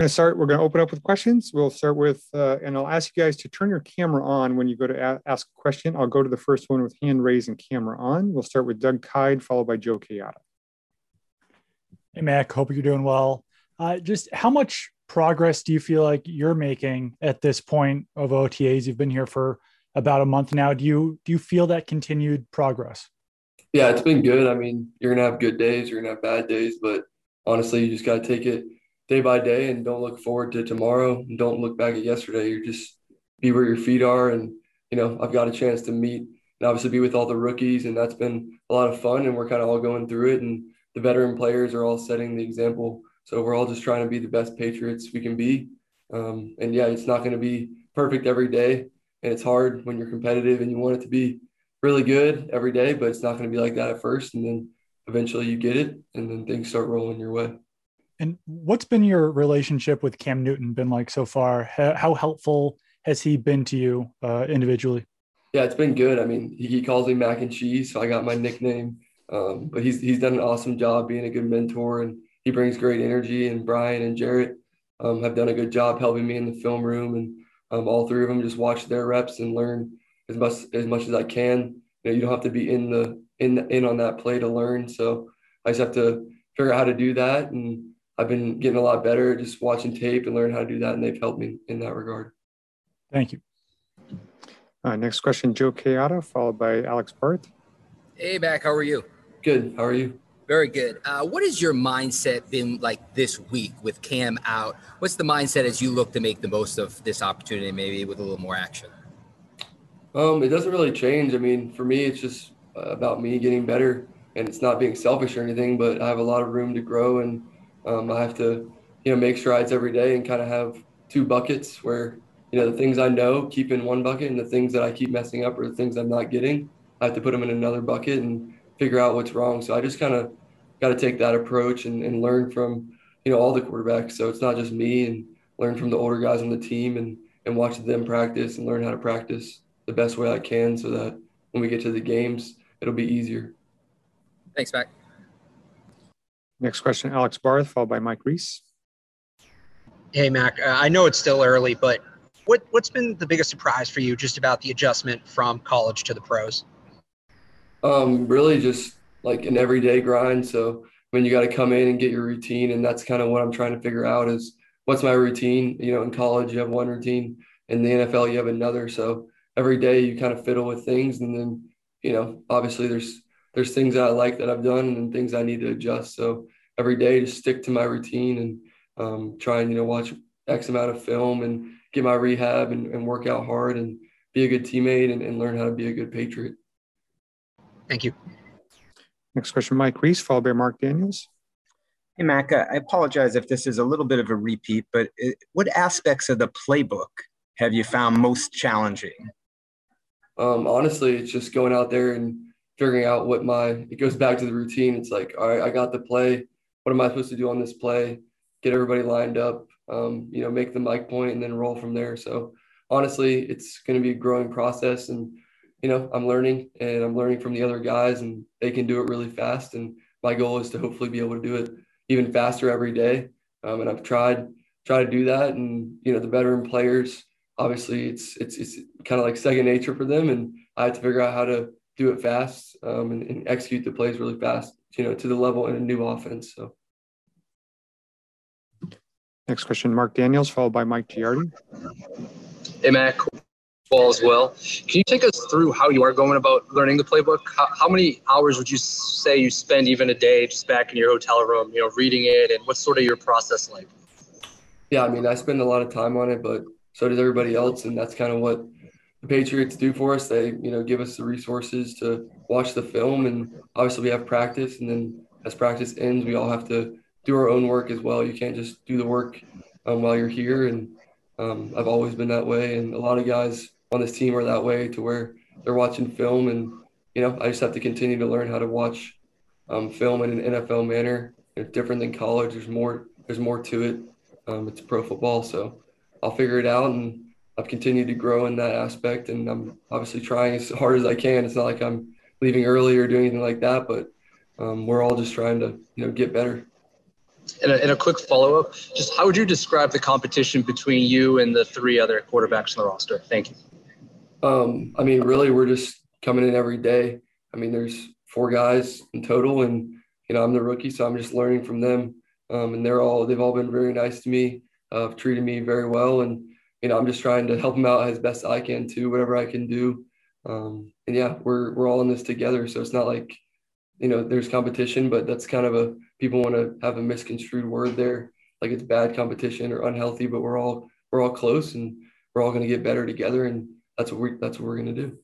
going to start. We're going to open up with questions. We'll start with, uh, and I'll ask you guys to turn your camera on when you go to a- ask a question. I'll go to the first one with hand raised and camera on. We'll start with Doug Kyed, followed by Joe Kayada. Hey, Mac. Hope you're doing well. Uh, just how much progress do you feel like you're making at this point of OTAs? You've been here for about a month now. Do you do you feel that continued progress? Yeah, it's been good. I mean, you're gonna have good days, you're gonna have bad days, but honestly, you just gotta take it day by day and don't look forward to tomorrow and don't look back at yesterday. You just be where your feet are. And, you know, I've got a chance to meet and obviously be with all the rookies. And that's been a lot of fun. And we're kind of all going through it. And the veteran players are all setting the example. So we're all just trying to be the best Patriots we can be. Um, and yeah, it's not going to be perfect every day. And it's hard when you're competitive and you want it to be really good every day, but it's not going to be like that at first. And then eventually you get it and then things start rolling your way. And what's been your relationship with Cam Newton been like so far? How helpful has he been to you uh, individually? Yeah, it's been good. I mean, he, calls me mac and cheese, so I got my nickname. Um, but he's he's done an awesome job being a good mentor, and he brings great energy. And Brian and Jarrett um, have done a good job helping me in the film room, and um, all three of them just watch their reps and learn as much as much as I can. You know, you don't have to be in the in in on that play to learn. So I just have to figure out how to do that and I've been getting a lot better just watching tape and learn how to do that, and they've helped me in that regard. Thank you. Uh, next question, Joe Kayada, followed by Alex Barth. Hey, Mac, how are you? Good. How are you? Very good. Uh, what has your mindset been like this week with Cam out? What's the mindset as you look to make the most of this opportunity, maybe with a little more action? Um, it doesn't really change. I mean, for me, it's just about me getting better, and it's not being selfish or anything. But I have a lot of room to grow, and um, I have to, you know, make strides every day and kind of have two buckets where, you know, the things I know keep in one bucket and the things that I keep messing up or the things I'm not getting, I have to put them in another bucket and figure out what's wrong. So I just kind of got to take that approach and, and learn from, you know, all the quarterbacks. So it's not just me and learn from the older guys on the team and, and watch them practice and learn how to practice the best way I can so that when we get to the games, it'll be easier. Thanks, Mac. Next question, Alex Barth, followed by Mike Reiss. Hey, Mac. Uh, I know it's still early, but what what's been the biggest surprise for you just about the adjustment from college to the pros? Um, really just like an everyday grind. So when you got to come in and get your routine, and that's kind of what I'm trying to figure out is what's my routine. You know, in college you have one routine, in the NFL you have another. So every day you kind of fiddle with things, and then you know, obviously there's there's things that I like that I've done and things I need to adjust. So every day, just stick to my routine and um, try and you know watch X amount of film and get my rehab and, and work out hard and be a good teammate and, and learn how to be a good patriot. Thank you. Next question, Mike Reiss, followed by Mark Daniels. Hey, Mac, I apologize if this is a little bit of a repeat, but it, what aspects of the playbook have you found most challenging? Um, honestly, it's just going out there and figuring out what my it goes back to the routine. It's like, all right, I got the play. What am I supposed to do on this play? Get everybody lined up, um, you know, make the Mike point and then roll from there. So honestly, it's going to be a growing process and you know, I'm learning and I'm learning from the other guys and they can do it really fast. And my goal is to hopefully be able to do it even faster every day. Um, and I've tried, try to do that. And, you know, the veteran players, obviously it's, it's, it's kind of like second nature for them. And I have to figure out how to do it fast um, and, and, execute the plays really fast, you know, to the level in a new offense. So. Next question, Mark Daniels, followed by Mike Giardi. Hey, Mac. Well, as well. Can you take us through how you are going about learning the playbook? How, how many hours would you say you spend even a day just back in your hotel room, you know, reading it, and what's sort of your process like? Yeah, I mean, I spend a lot of time on it, but so does everybody else, and that's kind of what the Patriots do for us. They, you know, give us the resources to watch the film, and obviously we have practice, and then as practice ends, we all have to do our own work as well. You can't just do the work um, while you're here, and um, I've always been that way, and a lot of guys on this team are that way to where they're watching film, and you know, I just have to continue to learn how to watch um, film in an NFL manner. It's different than college. There's more. There's more to it. Um, it's pro football, so I'll figure it out and I've continued to grow in that aspect, and I'm obviously trying as hard as I can. It's not like I'm leaving early or doing anything like that, but um, we're all just trying to you know get better. and, a, and a quick follow up, just how would you describe the competition between you and the three other quarterbacks on the roster? Thank you. Um, I mean, really, we're just coming in every day. I mean, there's four guys in total, and you know, I'm the rookie, so I'm just learning from them. Um, and they're all they've all been very nice to me, uh, treated me very well, and you know, I'm just trying to help him out as best I can too, whatever I can do. Um, and yeah, we're we're all in this together, so it's not like you know there's competition, but that's kind of a people want to have a misconstrued word there, like it's bad competition or unhealthy. But we're all we're all close, and we're all going to get better together, and that's what we're that's what we're going to do.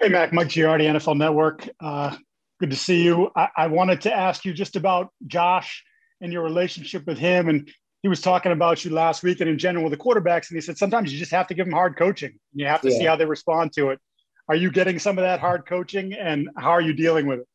Hey, Mac, Mike Giardi, NFL Network. Uh, good to see you. I, I, wanted to ask you just about Josh and your relationship with him. And he was talking about you last week and in general with the quarterbacks. And he said sometimes you just have to give them hard coaching. You have to yeah. see how they respond to it. Are you getting some of that hard coaching and how are you dealing with it?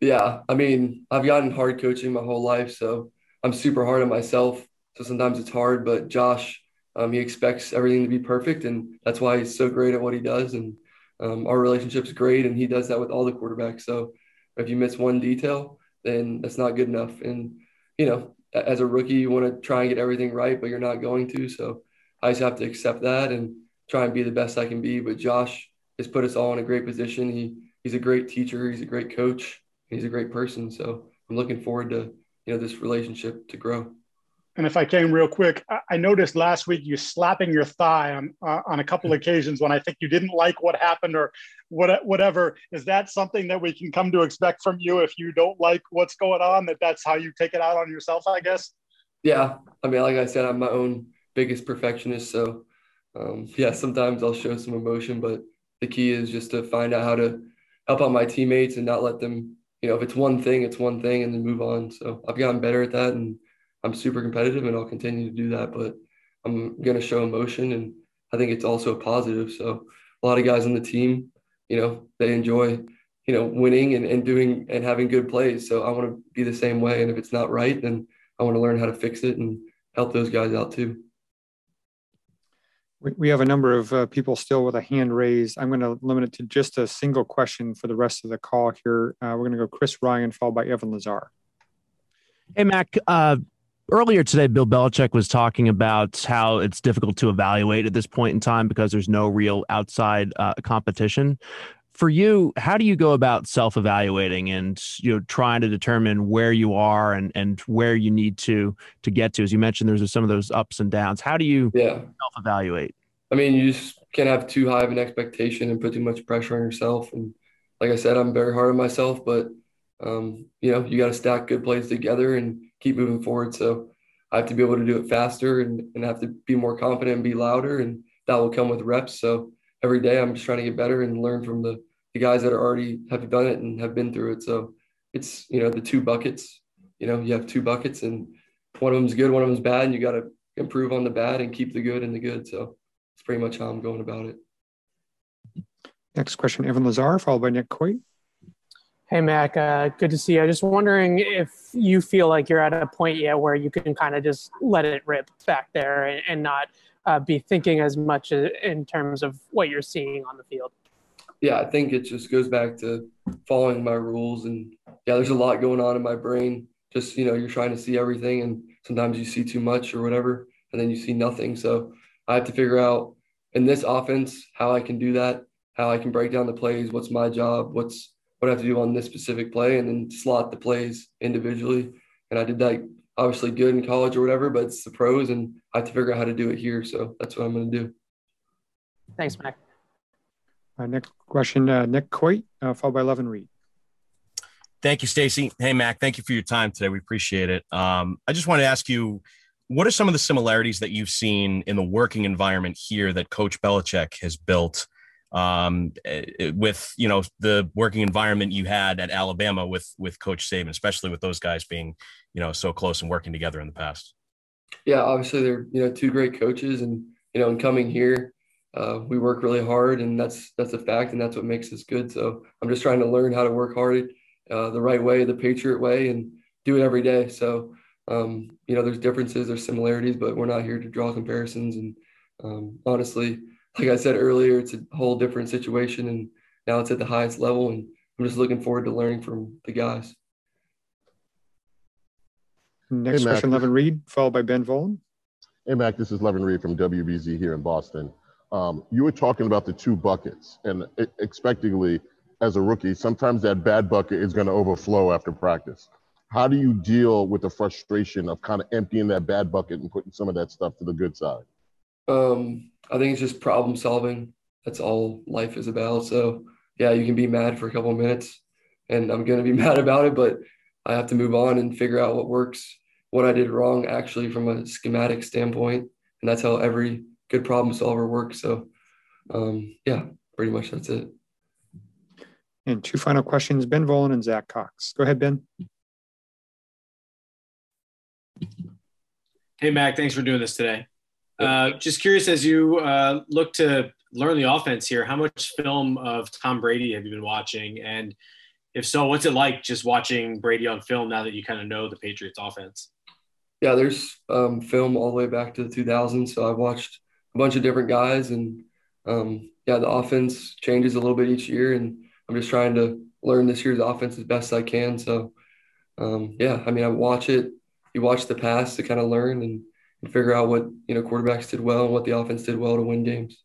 Yeah. I mean, I've gotten hard coaching my whole life. So I'm super hard on myself. So sometimes it's hard, but Josh, um, he expects everything to be perfect. And that's why he's so great at what he does. And um, our relationship's great, and he does that with all the quarterbacks. So if you miss one detail, then that's not good enough. And you know, as a rookie, you want to try and get everything right, but you're not going to. So I just have to accept that and try and be the best I can be. But Josh has put us all in a great position. He he's a great teacher. He's a great coach. He's a great person. So I'm looking forward to you know this relationship to grow. And if I can, real quick, I noticed last week you slapping your thigh on uh, on a couple occasions when I think you didn't like what happened or what, whatever. Is that something that we can come to expect from you if you don't like what's going on? That that's how you take it out on yourself, I guess. Yeah, I mean, like I said, I'm my own biggest perfectionist, so um, yeah, sometimes I'll show some emotion, but the key is just to find out how to help out my teammates and not let them. You know, if it's one thing, it's one thing, and then move on. So I've gotten better at that, and I'm super competitive and I'll continue to do that. But I'm going to show emotion, and I think it's also a positive. So a lot of guys on the team, you know, they enjoy, you know, winning and, and doing and having good plays. So I want to be the same way. And if it's not right, then I want to learn how to fix it and help those guys out too. We have a number of uh, people still with a hand raised. I'm going to limit it to just a single question for the rest of the call here. Uh, we're going to go Chris Ryan, followed by Evan Lazar. Hey, Mac. Uh, Earlier today, Bill Belichick was talking about how it's difficult to evaluate at this point in time because there's no real outside uh, competition. For you, how do you go about self-evaluating and you know trying to determine where you are and and where you need to to get to? As you mentioned, there's some of those ups and downs. How do you yeah. self-evaluate? I mean, you just can't have too high of an expectation and put too much pressure on yourself. And like I said, I'm very hard on myself, but um, you know, you got to stack good plays together and keep moving forward. So I have to be able to do it faster and, and have to be more confident and be louder. And that will come with reps. So every day I'm just trying to get better and learn from the, the guys that are already have done it and have been through it. So it's, you know, the two buckets, you know, you have two buckets and one of them's good, one of them's bad, and you got to improve on the bad and keep the good and the good. So it's pretty much how I'm going about it. Next question, Evan Lazar, followed by Nick Coit. Hey, Mac. Uh, good to see you. I was just wondering if you feel like you're at a point yet where you can kind of just let it rip back there and, and not uh, be thinking as much in terms of what you're seeing on the field. Yeah, I think it just goes back to following my rules. And yeah, there's a lot going on in my brain. Just, you know, you're trying to see everything, and sometimes you see too much or whatever, and then you see nothing. So I have to figure out in this offense how I can do that, how I can break down the plays, what's my job, what's what I have to do on this specific play and then slot the plays individually. And I did that obviously good in college or whatever, but it's the pros and I have to figure out how to do it here. So that's what I'm going to do. Thanks, Mac. Uh, next question, uh, Nick Coit, uh, followed by Levan Reid. Thank you, Stacy. Hey, Mac, thank you for your time today. We appreciate it. Um, I just want to ask you, what are some of the similarities that you've seen in the working environment here that Coach Belichick has built um, eh, with you know the working environment you had at Alabama with with Coach Saban, especially with those guys being you know so close and working together in the past. Yeah, obviously they're you know two great coaches, and you know in coming here, uh, we work really hard, and that's that's a fact, and that's what makes us good. So I'm just trying to learn how to work hard uh, the right way, the Patriot way, and do it every day. So um, you know there's differences, there's similarities, but we're not here to draw comparisons. And um, honestly like I said earlier, it's a whole different situation, and now it's at the highest level, and I'm just looking forward to learning from the guys. Next Hey, Mac. question, Levan Reid, followed by Ben Volin. Hey, Mac, this is Levan Reid from WBZ here in Boston. Um, you were talking about the two buckets, and expectedly, as a rookie, sometimes that bad bucket is going to overflow after practice. How do you deal with the frustration of kind of emptying that bad bucket and putting some of that stuff to the good side? Um, I think it's just problem solving. That's all life is about. So yeah, you can be mad for a couple of minutes, and I'm gonna be mad about it, but I have to move on and figure out what works, what I did wrong actually from a schematic standpoint, and that's how every good problem solver works. So um, yeah, pretty much that's it. And two final questions, Ben Volin and Zack Cox. Go ahead, Ben. Hey, Mac, thanks for doing this today. Uh, just curious, as you uh, look to learn the offense here, how much film of Tom Brady have you been watching? And if so, what's it like just watching Brady on film now that you kind of know the Patriots offense? Yeah, there's um, film all the way back to the 2000s. So I've watched a bunch of different guys, and um, yeah, the offense changes a little bit each year, and I'm just trying to learn this year's offense as best I can. So um, yeah, I mean, I watch it. You watch the past to kind of learn and, and figure out what you know quarterbacks did well and what the offense did well to win games.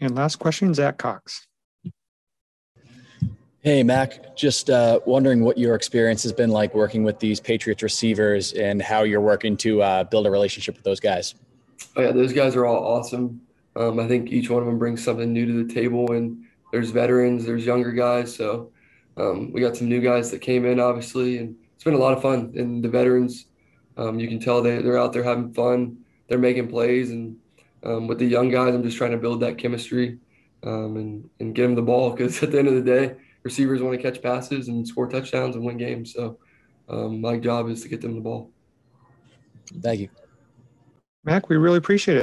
And last question, Zack Cox. Hey, Mac, just uh, wondering what your experience has been like working with these Patriots receivers and how you're working to uh, build a relationship with those guys. Oh yeah, those guys are all awesome. Um, I think each one of them brings something new to the table, and there's veterans, there's younger guys. So um, we got some new guys that came in, obviously, and it's been a lot of fun. And the veterans, um, you can tell they they're out there having fun. They're making plays, and um, with the young guys, I'm just trying to build that chemistry um, and and get them the ball because at the end of the day, receivers want to catch passes and score touchdowns and win games. So um, my job is to get them the ball. Thank you. Mac, we really appreciate it.